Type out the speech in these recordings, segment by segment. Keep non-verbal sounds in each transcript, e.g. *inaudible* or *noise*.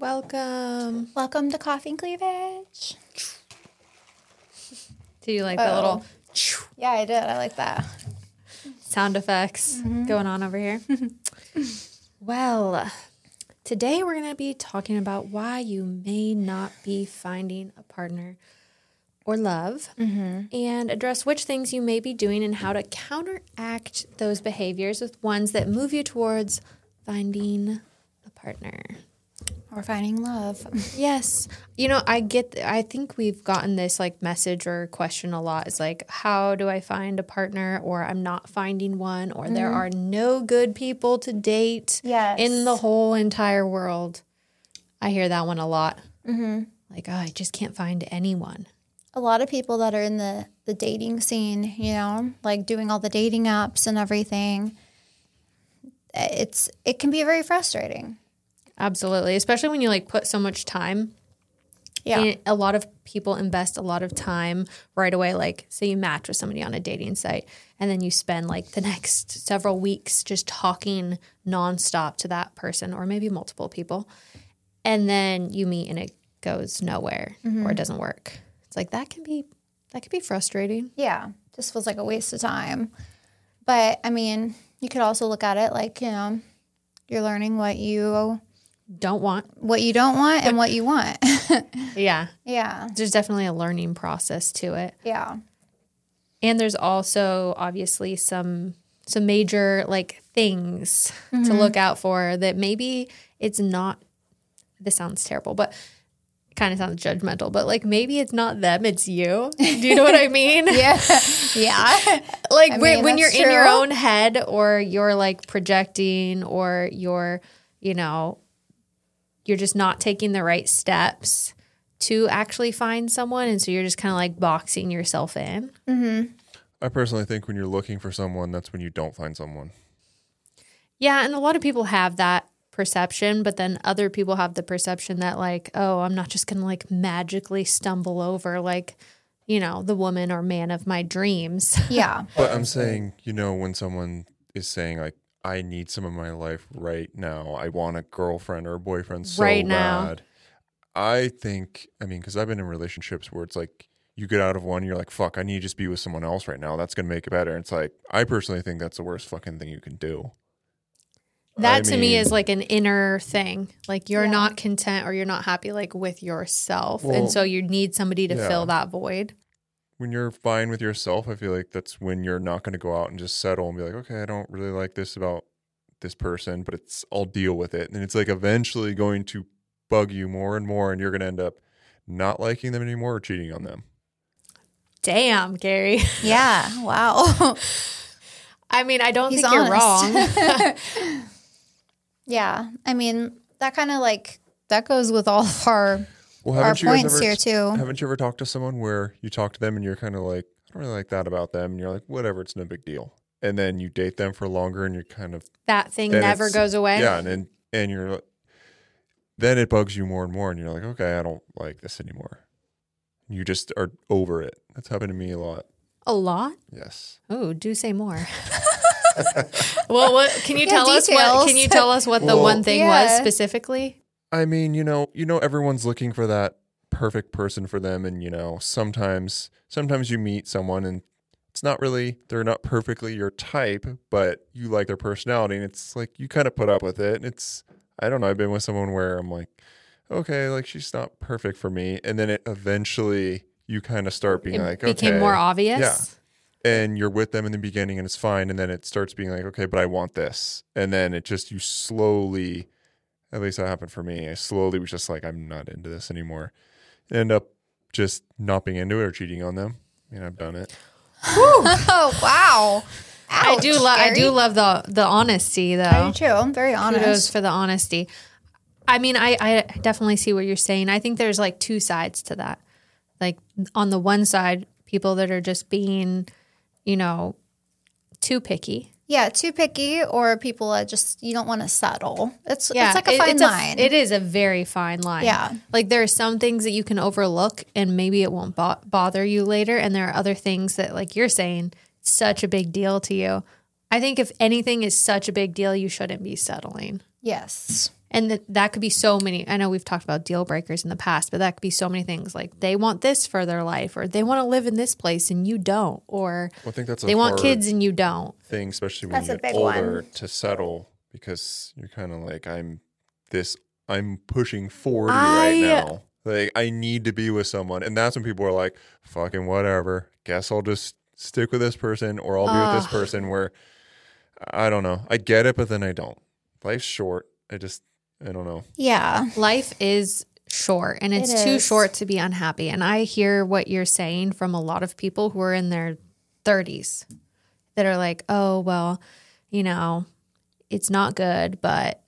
Welcome. Welcome to Coffee and Cleavage. *laughs* Do you like the Uh-oh. little Yeah, I did. I like that. sound effects mm-hmm. going on over here? *laughs* well, today we're going to be talking about why you may not be finding a partner or love mm-hmm. and address which things you may be doing and how to counteract those behaviors with ones that move you towards finding a partner. We're finding love. *laughs* Yes. You know, I get, I think we've gotten this like message or question a lot. is like, how do I find a partner? Or I'm not finding one, or there are no good people to date Yes. in the whole entire world. I hear that one a lot. Mm-hmm. Like, oh, I just can't find anyone. A lot of people that are in the, the dating scene, you know, like doing all the dating apps and everything, it's it can be very frustrating. Absolutely. Especially when you like put so much time Yeah. And a lot of people invest a lot of time right away. Like, say you match with somebody on a dating site, and then you spend like the next several weeks just talking nonstop to that person, or maybe multiple people. And then you meet and it goes nowhere mm-hmm. or it doesn't work. It's like that can be that can be frustrating. Yeah, just feels like a waste of time. But I mean, you could also look at it like, you know, you're learning what you Don't want. what you don't want and what you *laughs* want. Yeah. yeah. There's definitely a learning process to it. Yeah. And there's also obviously some some major like things to mm-hmm. look out for that maybe it's not this sounds terrible, but kind of sounds judgmental, but like maybe it's not them, it's you. Do you know what I *laughs* mean? Yeah. yeah. *laughs* like I when, mean, when you're that's in your own head or you're like projecting or you're, you know, you're just not taking the right steps to actually find someone and so you're just kind of like boxing yourself in. Mm-hmm. I personally think when you're looking for someone, that's when you don't find someone. Yeah, and a lot of people have that perception, but then other people have the perception that like, oh, I'm not just going to like magically stumble over like, you know, the woman or man of my dreams. *laughs* Yeah. But I'm saying, you know, when someone is saying like, I need some of my life right now. I want a girlfriend or a boyfriend so Right now. bad. I think, I mean, because I've been in relationships where it's like you get out of one, you're like, fuck, I need to just be with someone else right now. That's going to make it better. And it's like, I personally think that's the worst fucking thing you can do. That I to me is like an inner thing. Like you're Yeah. not content or you're not happy like with yourself. Well, and so you need somebody to yeah. fill that void. When you're fine with yourself, I feel like that's when you're not going to go out and just settle and be like, okay, I don't really like this about this person, but it's I'll deal with it. And it's like eventually going to bug you more and more, and you're going to end up not liking them anymore or cheating on them. Damn, Gary. *laughs* Yeah. Wow. I mean, I don't He's think you're wrong. *laughs* *laughs* yeah. I mean, that kind of like that goes with all of our Well, our haven't you guys points ever here too. haven't you ever talked to someone where you talk to them and you're kind of like, I don't really like that about them, and you're like, whatever, it's no big deal. And then you date them for longer, and you're kind of that thing never goes away. Yeah, and then and you're then it bugs you more and more, and you're like, okay, I don't like this anymore. You just are over it. That's happened to me a lot. A lot? Yes. Oh, do say more. *laughs* well, what can you Yeah, tell us? What can you tell us what the one thing was specifically? I mean, you know, you know, everyone's looking for that perfect person for them, and you know, sometimes, sometimes you meet someone and it's not really they're not perfectly your type, but you like their personality, and it's like you kind of put up with it. And it's I don't know. I've been with someone where I'm like, okay, like she's not perfect for me, and then it eventually you kind of start being It like, became okay, more obvious. Yeah. and you're with them in the beginning and it's fine and then it starts being like okay but i want this and then it just you slowly at least that happened for me i slowly was just like i'm not into this anymore end up just not being into it or cheating on them i mean i've done it *laughs* oh wow. I do love. I do love the the honesty though. I do too. I'm very honest. Kudos honest. for the honesty. I mean, I, I definitely see what you're saying. I think there's like two sides to that. Like on the one side, people that are just being, you know, too picky. Yeah, too picky or people that just you don't want to settle. It's Yeah, it's like a it- fine it's line. it is a very fine line. Yeah. like there are some things that you can overlook, and maybe it won't bo- bother you later, and there are other things that, like you're saying, such a big deal to you. I think if anything is such a big deal, you shouldn't be settling. yes. And that that could be so many. I know we've talked about deal breakers in the past, but that could be so many things. Like they want this for their life, or they want to live in this place and you don't, or Well, I think that's a they want kids and you don't. thing, especially when That's you a get big older, one. to settle because you're kind of like I'm this. I'm pushing forty I- right now. Like I need to be with someone, and that's when people are like, "Fucking whatever." Guess I'll just stick with this person, or I'll be with this person. Where I don't know. I get it, but then I don't. Life's short. I just I don't know. Yeah. Life is short and it's It too short to be unhappy. And I hear what you're saying from a lot of people who are in their 30s that are like, oh, well, you know, it's not good, but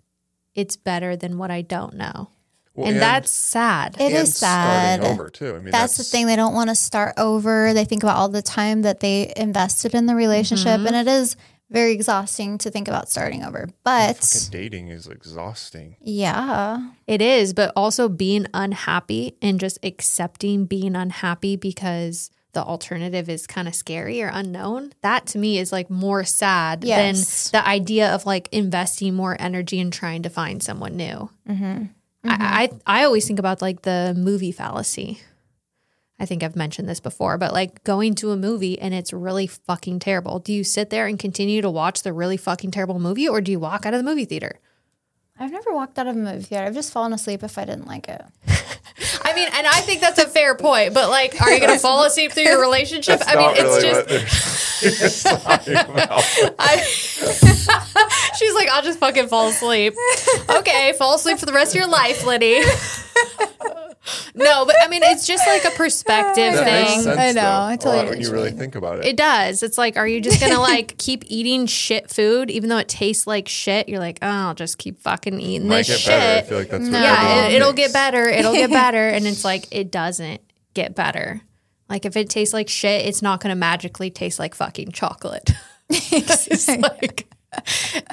it's better than what I don't know. Well, and, that's sad. It and is sad. over too. I mean, that's, the thing. They don't want to start over. They think about all the time that they invested in the relationship, Mm-hmm. and it is very exhausting to think about starting over. But Fucking dating is exhausting. yeah, It is, but also being unhappy and just accepting being unhappy because the alternative is kind of scary or unknown. That to me is like more sad Yes. than the idea of like investing more energy in trying to find someone new. Mm-hmm. I, I I always think about like the movie fallacy. I think I've mentioned this before, but like going to a movie and it's really fucking terrible. Do you sit there and continue to watch the really fucking terrible movie or do you walk out of the movie theater? I've never walked out of a movie theater. I've just fallen asleep if I didn't like it. *laughs* I mean, and I think that's a fair point, but like, are you going to fall asleep through your relationship? I mean, Not it's really just, what they're talking about. I, *laughs* she's like, I'll just fucking fall asleep. *laughs* Okay, fall asleep for the rest of your life, Lynnie. *laughs* no, but I mean, it's just like a perspective That makes thing. sense, I know, though, I a totally lot get when what you you really think about it. It does. It's like, are you just gonna *laughs* like keep eating shit food, even though it tastes like shit? You're like, oh, I'll just keep fucking eating Might this get better. I shit. feel like that's what yeah, everyone it, it'll thinks. get better. It'll get *laughs* better. And it's like, it doesn't get better. Like, if it tastes like shit, it's not going to magically taste like fucking chocolate. it's like,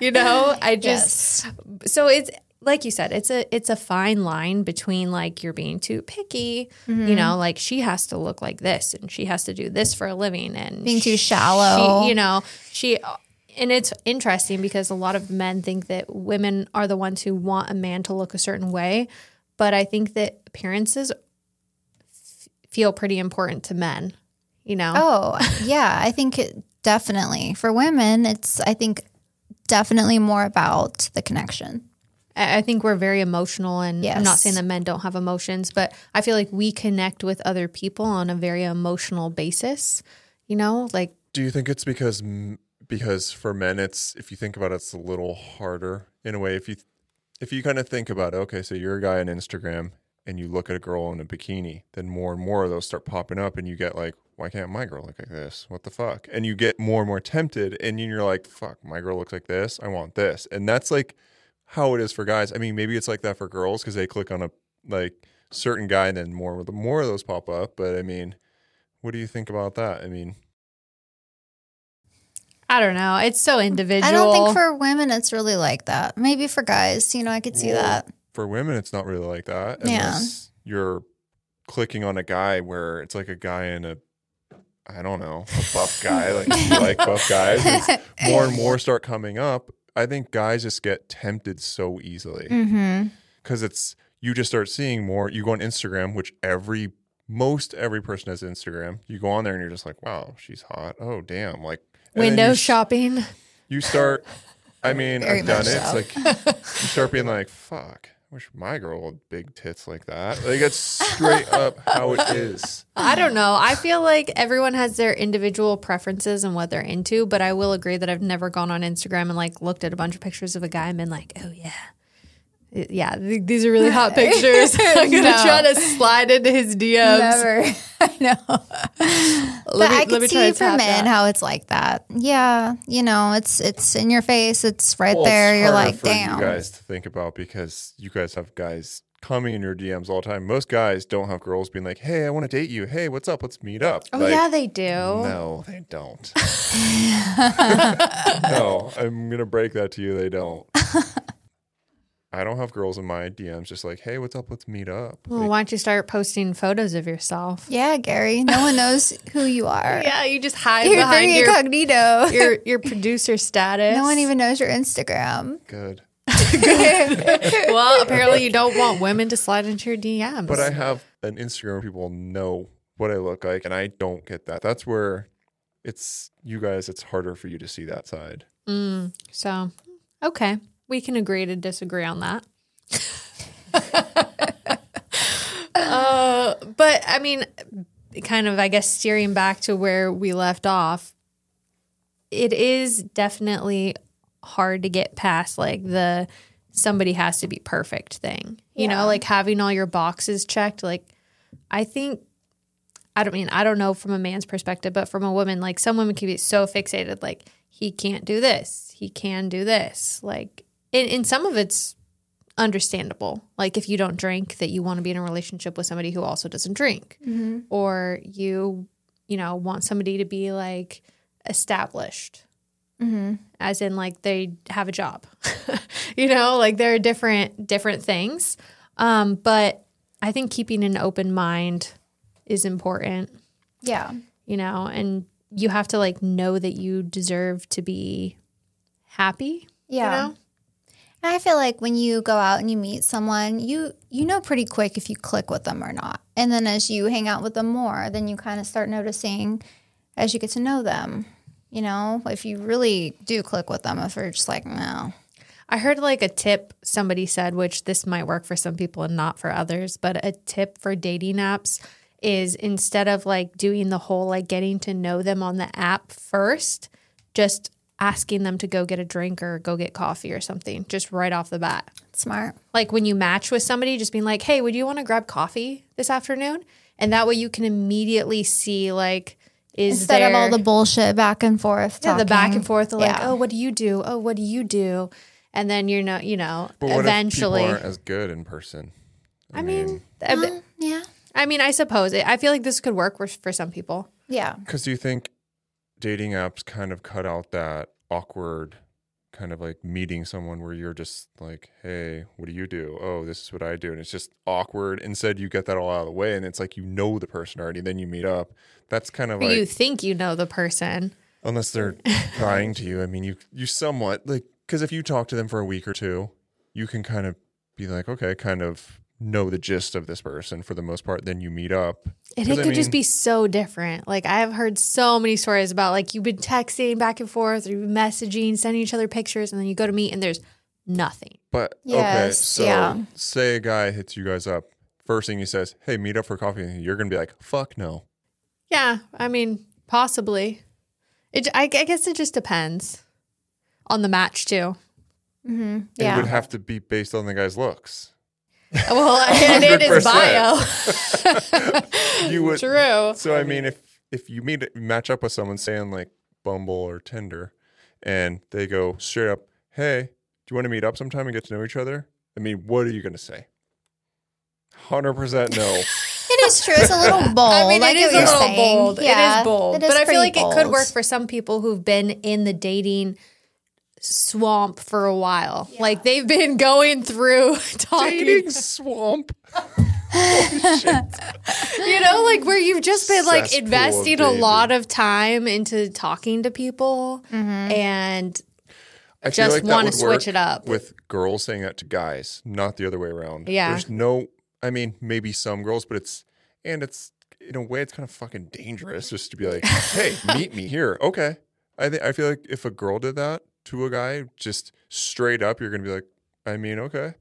you know, I just, so it's, like you said, it's a it's a fine line between like you're being too picky, Mm-hmm. you know, like she has to look like this and she has to do this for a living and Being too shallow. she, you know, she and it's interesting because a lot of men think that women are the ones who want a man to look a certain way, but I think that appearances f- feel pretty important to men, you know. Oh, yeah. I think it definitely for women, it's, I think, definitely more about the connection. I I think we're very emotional, and I'm not saying that men don't have emotions, but I feel like we connect with other people on a very emotional basis. You know, like Do you think it's because because for men it's if you think about it, it's a little harder in a way. If you if you kind of think about it, okay, so you're a guy on Instagram and you look at a girl in a bikini, then more and more of those start popping up, and you get like, why can't my girl look like this? What the fuck? And you get more and more tempted, and you're like, fuck, my girl looks like this. I want this, and that's like how it is for guys. I mean, maybe it's like that for girls because they click on a like certain guy, and then more the more of those pop up. But I mean, what do you think about that? I mean. I don't know. It's so individual. I don't think for women it's really like that. Maybe for guys, you know, I could see Well, that. For women, it's not really like that. Yeah. You're clicking on a guy where it's like a guy in a, I don't know, a buff guy. Like *laughs* you like buff guys. It's- *laughs* more and more start coming up. I think guys just get tempted so easily Mm-hmm. because it's you just start seeing more. You go on Instagram, which every most every person has Instagram. You go on there and you're just like, wow, she's hot. Oh damn, like window you shopping. you start i mean Very i've done much it so. it's like you start being like fuck wish my girl had big tits like that like it's straight up how it is I don't know. I feel like everyone has their individual preferences and what they're into, but I will agree that I've never gone on Instagram and like looked at a bunch of pictures of a guy and been like, oh yeah. Yeah, th- these are really hot *laughs* pictures. *laughs* I'm gonna No. try to slide into his DMs. Never. *laughs* I know. Let but me- I let me try see to for men that. how it's like that. Yeah, you know, it's it's in your face. It's right Well, there. it's You're like, for damn. you guys to think about because you guys have guys coming in your dms all the time most guys don't have girls being like hey i want to date you hey what's up let's meet up Oh like, yeah, they do. no they don't no i'm gonna break that to you they don't i don't have girls in my dms just like hey what's up let's meet up Well, Like, why don't you start posting photos of yourself? Yeah, Gary. No one knows who you are. *laughs* Yeah, you just hide You're behind very your, incognito. your *laughs* your producer status. no one even knows your Instagram. good *laughs* well, apparently you don't want women to slide into your DMs. But I have an Instagram where people know what I look like, and I don't get that. That's where it's you guys. It's harder for you to see that side. Mm, so, okay, we can agree to disagree on that. uh, but I mean, kind of, I guess, steering back to where we left off, it is definitely hard to get past like the somebody has to be perfect thing. You Yeah. know, like having all your boxes checked. Like, I think I don't mean I don't know from a man's perspective, but from a woman, like some women can be so fixated, like he can't do this, he can do this. Like, and, and some of it's understandable. Like if you don't drink, that you want to be in a relationship with somebody who also doesn't drink, or you, you know, want somebody to be like established, as in like they have a job. *laughs* you know, like there are different different things. Um, but I think keeping an open mind is important, Yeah. you know, and you have to like know that you deserve to be happy. Yeah. You know? I feel like when you go out and you meet someone, you you know pretty quick if you click with them or not. And then as you hang out with them more, then you kind of start noticing as you get to know them. You know, if you really do click with them, if you're just like, no. I heard like a tip somebody said, which this might work for some people and not for others, but a tip for dating apps is instead of like doing the whole like getting to know them on the app first, just asking them to go get a drink or go get coffee or something just right off the bat. Smart. Like when you match with somebody, just being like, hey, would you want to grab coffee this afternoon? And that way you can immediately see like, is Instead there of all the bullshit back and forth. yeah, the back and forth of like, Yeah. oh, what do you do? Oh, what do you do? And then you're not, you know, But what eventually. if aren't as good in person? I mean, a bit- Um, yeah. I mean, I suppose it, I feel like this could work for, for some people. Yeah. Because do you think dating apps kind of cut out that awkward kind of like meeting someone where you're just like, hey, what do you do? Oh, this is what I do. And it's just awkward. Instead, you get that all out of the way and it's like you know the person already. Then you meet up. That's kind of like, you think you know the person. unless they're *laughs* lying to you. I mean, you, you somewhat like, because if you talk to them for a week or two, you can kind of be like, okay, kind of know the gist of this person for the most part. Then you meet up. And 'Cause it I could just be so different. Like I have heard so many stories about like you've been texting back and forth or you've been messaging, sending each other pictures, and then you go to meet and there's nothing. But okay, so yeah. say a guy hits you guys up. First thing he says, "Hey, meet up for coffee." And you're gonna be like, "Fuck no." Yeah, I mean, possibly. It, I, I guess it just depends on the match too. Mm-hmm. It would have to be based on the guy's looks. Well, and in his 100%. bio. *laughs* *laughs* You would. True. So I mean, if if you meet match up with someone, saying like Bumble or Tinder, and they go straight up, "Hey, do you want to meet up sometime and get to know each other?" I mean, what are you gonna say? Hundred percent no. *laughs* It is true. It's a little bold. I mean, I it get is a little saying. bold. Yeah, it is bold. it is but I feel pretty like it could work for some people who've been in the dating swamp for a while. Like they've been going through *laughs* talking, Dating swamp. *laughs* you know, like where you've just been like Cesspool investing a lot of time into talking to people Mm-hmm. and I Just like wanna switch it up. with girls saying that to guys, not the other way around. Yeah. There's no, I mean, maybe some girls, but it's, and it's, in a way, it's kind of fucking dangerous just to be like, *laughs* hey, meet me here. Okay. I think, I feel like if a girl did that to a guy, just straight up, you're going to be like, I mean, okay.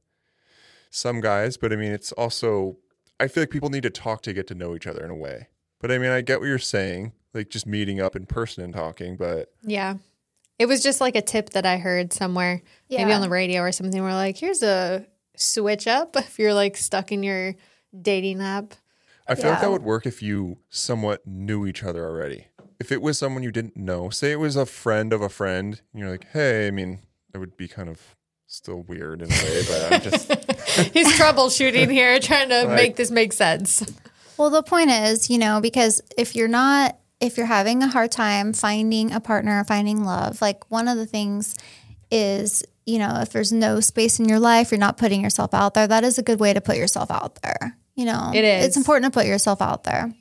Some guys, but I mean, it's also, I feel like people need to talk to get to know each other in a way. But I mean, I get what you're saying, like just meeting up in person and talking, but yeah. It was just like a tip that I heard somewhere, maybe on the radio or something. Where like, here's a switch up *laughs* if you're like stuck in your dating app. I feel like that would work if you somewhat knew each other already. If it was someone you didn't know, say it was a friend of a friend, and you're like, hey, I mean, that would be kind of still weird in a way, but I'm just, *laughs* He's troubleshooting here, trying to Right. make this make sense. Well, the point is, you know, because if you're not, if you're having a hard time finding a partner, finding love, like one of the things is, you know, if there's no space in your life, you're not putting yourself out there. That is a good way to put yourself out there. You know, It is. It's important to put yourself out there.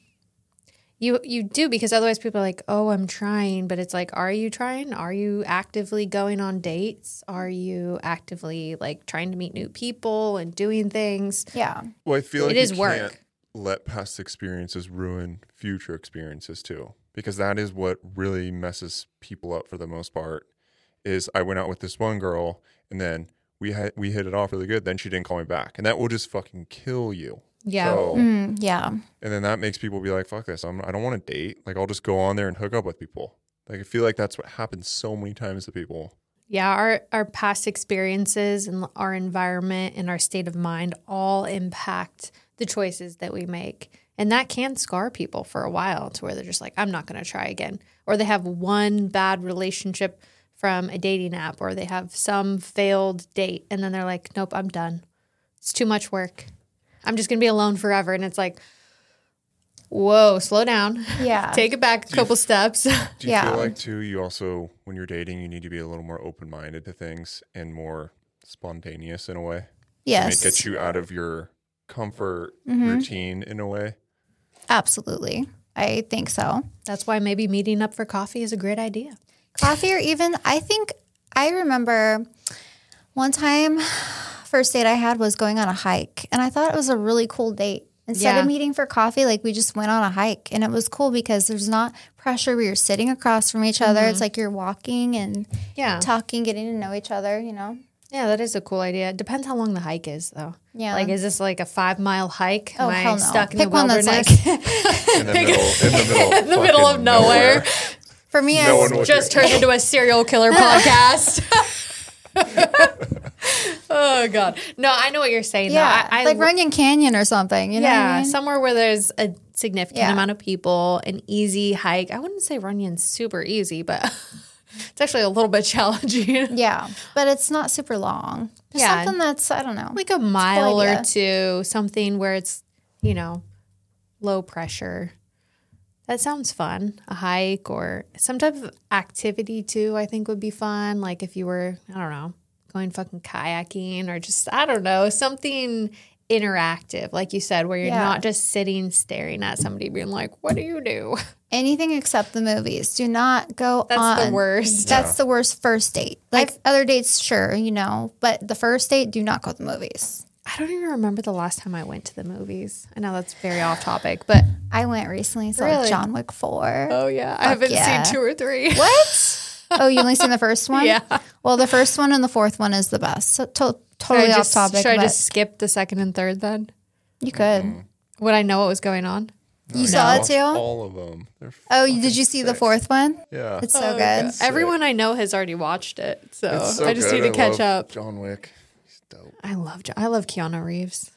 You you do because otherwise people are like, "Oh, I'm trying," but it's like, "Are you trying? Are you actively going on dates? Are you actively like trying to meet new people and doing things?" Yeah. Well, I feel like It is you work. can't let past experiences ruin future experiences too, because that is what really messes people up for the most part. Is I went out with this one girl and then we had we hit it off really good. Then she didn't call me back, and that will just fucking kill you. Yeah. So, Mm, yeah. and then that makes people be like, "Fuck this! I'm, I don't want to date. Like, I'll just go on there and hook up with people." Like, I feel like that's what happens so many times to people. Yeah, our our past experiences and our environment and our state of mind all impact the choices that we make. And that can scar people for a while to where they're just like, I'm not going to try again. Or they have one bad relationship from a dating app or they have some failed date and then they're like, nope, I'm done. It's too much work. I'm just going to be alone forever. And it's like, whoa, slow down. Yeah. *laughs* Take it back a couple steps. Do you *laughs* Yeah. feel like too? You also, when you're dating, you need to be a little more open minded to things and more spontaneous in a way. yes. It gets you out of your comfort Mm-hmm. routine in a way. Absolutely. I think so. That's why maybe meeting up for coffee is a great idea. Coffee or even I think I remember one time first date I had was going on a hike and I thought it was a really cool date. Instead Yeah. of meeting for coffee, like we just went on a hike and it was cool because there's not pressure where you're sitting across from each other. It's mm-hmm. like you're walking and Yeah. talking, getting to know each other, you know? Yeah, that is a cool idea. It depends how long the hike is, though. Yeah. Like, is this like a five mile hike? Oh, Am I hell no. stuck in Pick the one that's wilderness? *laughs* In the middle, in the middle, *laughs* in the middle of fucking nowhere. For me, No I one will Just turned into a serial killer *laughs* podcast. *laughs* oh god. No, I know what you're saying. yeah, though. I, I like Runyon Canyon or something. You know yeah, what I mean? somewhere where there's a significant Yeah. amount of people, an easy hike. I wouldn't say Runyon's super easy, but *laughs* it's actually a little bit challenging. yeah, but it's not super long. Just Yeah. something that's I don't know. like a mile or two, something where it's, you know, low pressure. That sounds fun. A hike or some type of activity too, I think would be fun. Like if you were, I don't know, going fucking kayaking or just, I don't know, something interactive, like you said, where you're Yeah. not just sitting staring at somebody being like, what do you do? *laughs* anything except the movies. Do not go That's on. the worst. That's the worst first date. Like other dates, sure, you know, but the first date, do not go to the movies. I don't even remember the last time I went to the movies. I know that's very off topic, but I went recently, saw Really? John Wick 4. oh yeah, I haven't yeah. seen two or three. What? *laughs* oh, you only seen the first one? Yeah. Well, the first one and the fourth one is the best. So to- totally I off just, topic, Should I just skip the second and third then? you could. Mm-hmm. Would I know what was going on? You saw it too? All of them. They're Oh, did you see the fourth one? Yeah. It's so good. Everyone I know has already watched it, so, so I just good. need to I catch love up. John Wick. He's dope. I love Jo- I love Keanu Reeves.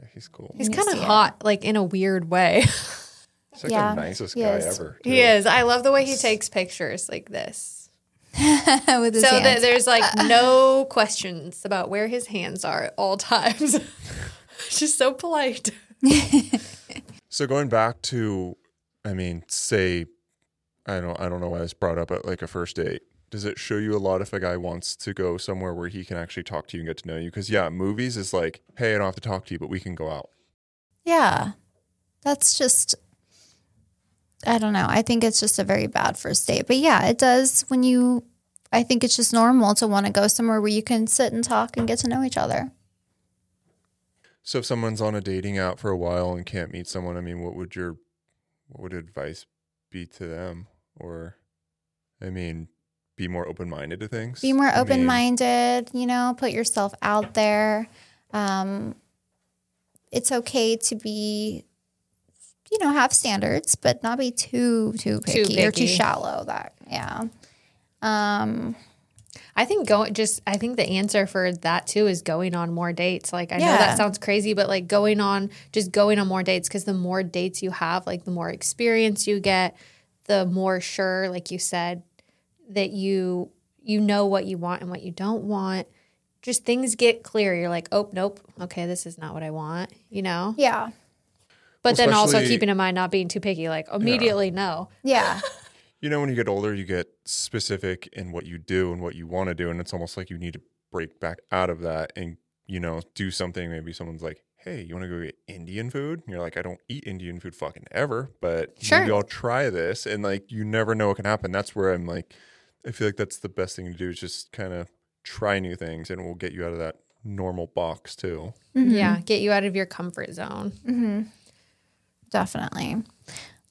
Yeah, he's cool. He's need kind of hot, like in a weird way. He's like Yeah, the nicest he guy is. ever. he is. I love the way he takes pictures like this. *laughs* With his So that hands. there's like *laughs* no questions about where his hands are at all times. *laughs* just so polite. So going back to, I mean, say, I don't, I don't know why this brought up at like a first date. Does it show you a lot if a guy wants to go somewhere where he can actually talk to you and get to know you? Because yeah, movies is like, hey, I don't have to talk to you, but we can go out. Yeah. That's just I don't know. I think it's just a very bad first date. But yeah, it does when you I think it's just normal to want to go somewhere where you can sit and talk and get to know each other. So if someone's on a dating app for a while and can't meet someone, I mean, what would your, what would advice be to them? Or, I mean, be more open minded to things. Be more I mean, open minded, you know, put yourself out there. Um it's okay to be you know, have standards, but not be too too picky, or too shallow that yeah. Um I think going just I think the answer for that too is going on more dates. Like I know that sounds crazy, but like going on just going on more dates because the more dates you have, like the more experience you get, the more sure, like you said, that you you know what you want and what you don't want. Just things get clear. You're like, oh nope, okay, this is not what I want, you know? yeah. But then also keeping in mind not being too picky, like immediately no. Yeah. *laughs* You know, when you get older, you get specific in what you do and what you want to do. And it's almost like you need to break back out of that and, you know, do something. Maybe someone's like, hey, you want to go get Indian food? And you're like, I don't eat Indian food fucking ever, but Sure. maybe I'll try this. And like, you never know what can happen. That's where I'm like, I feel like that's the best thing to do is just kind of try new things and it will get you out of that normal box too. Mm-hmm. Yeah, get you out of your comfort zone. Mm-hmm. Definitely.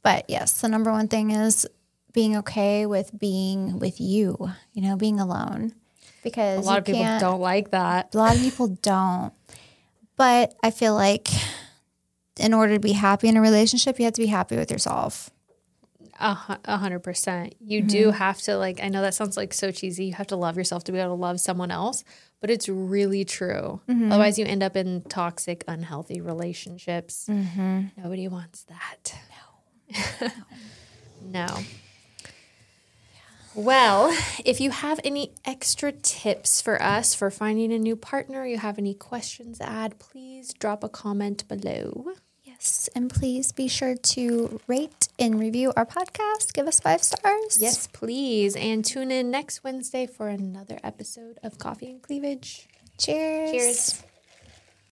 But yes, the number one thing is being okay with being with you, you know, being alone. Because A lot of people don't like that. A lot of people *laughs* don't. But I feel like in order to be happy in a relationship, you have to be happy with yourself. A hundred percent. You do mm-hmm. have to like. I know that sounds like so cheesy. You have to love yourself to be able to love someone else, but it's really true. Mm-hmm. Otherwise, you end up in toxic, unhealthy relationships. Mm-hmm. Nobody wants that. No. *laughs* no. Well, if you have any extra tips for us for finding a new partner, you have any questions to add, please drop a comment below. Yes. And please be sure to rate and review our podcast. Give us five stars. Yes, please. And tune in next Wednesday for another episode of Coffee and Cleavage. Cheers. Cheers.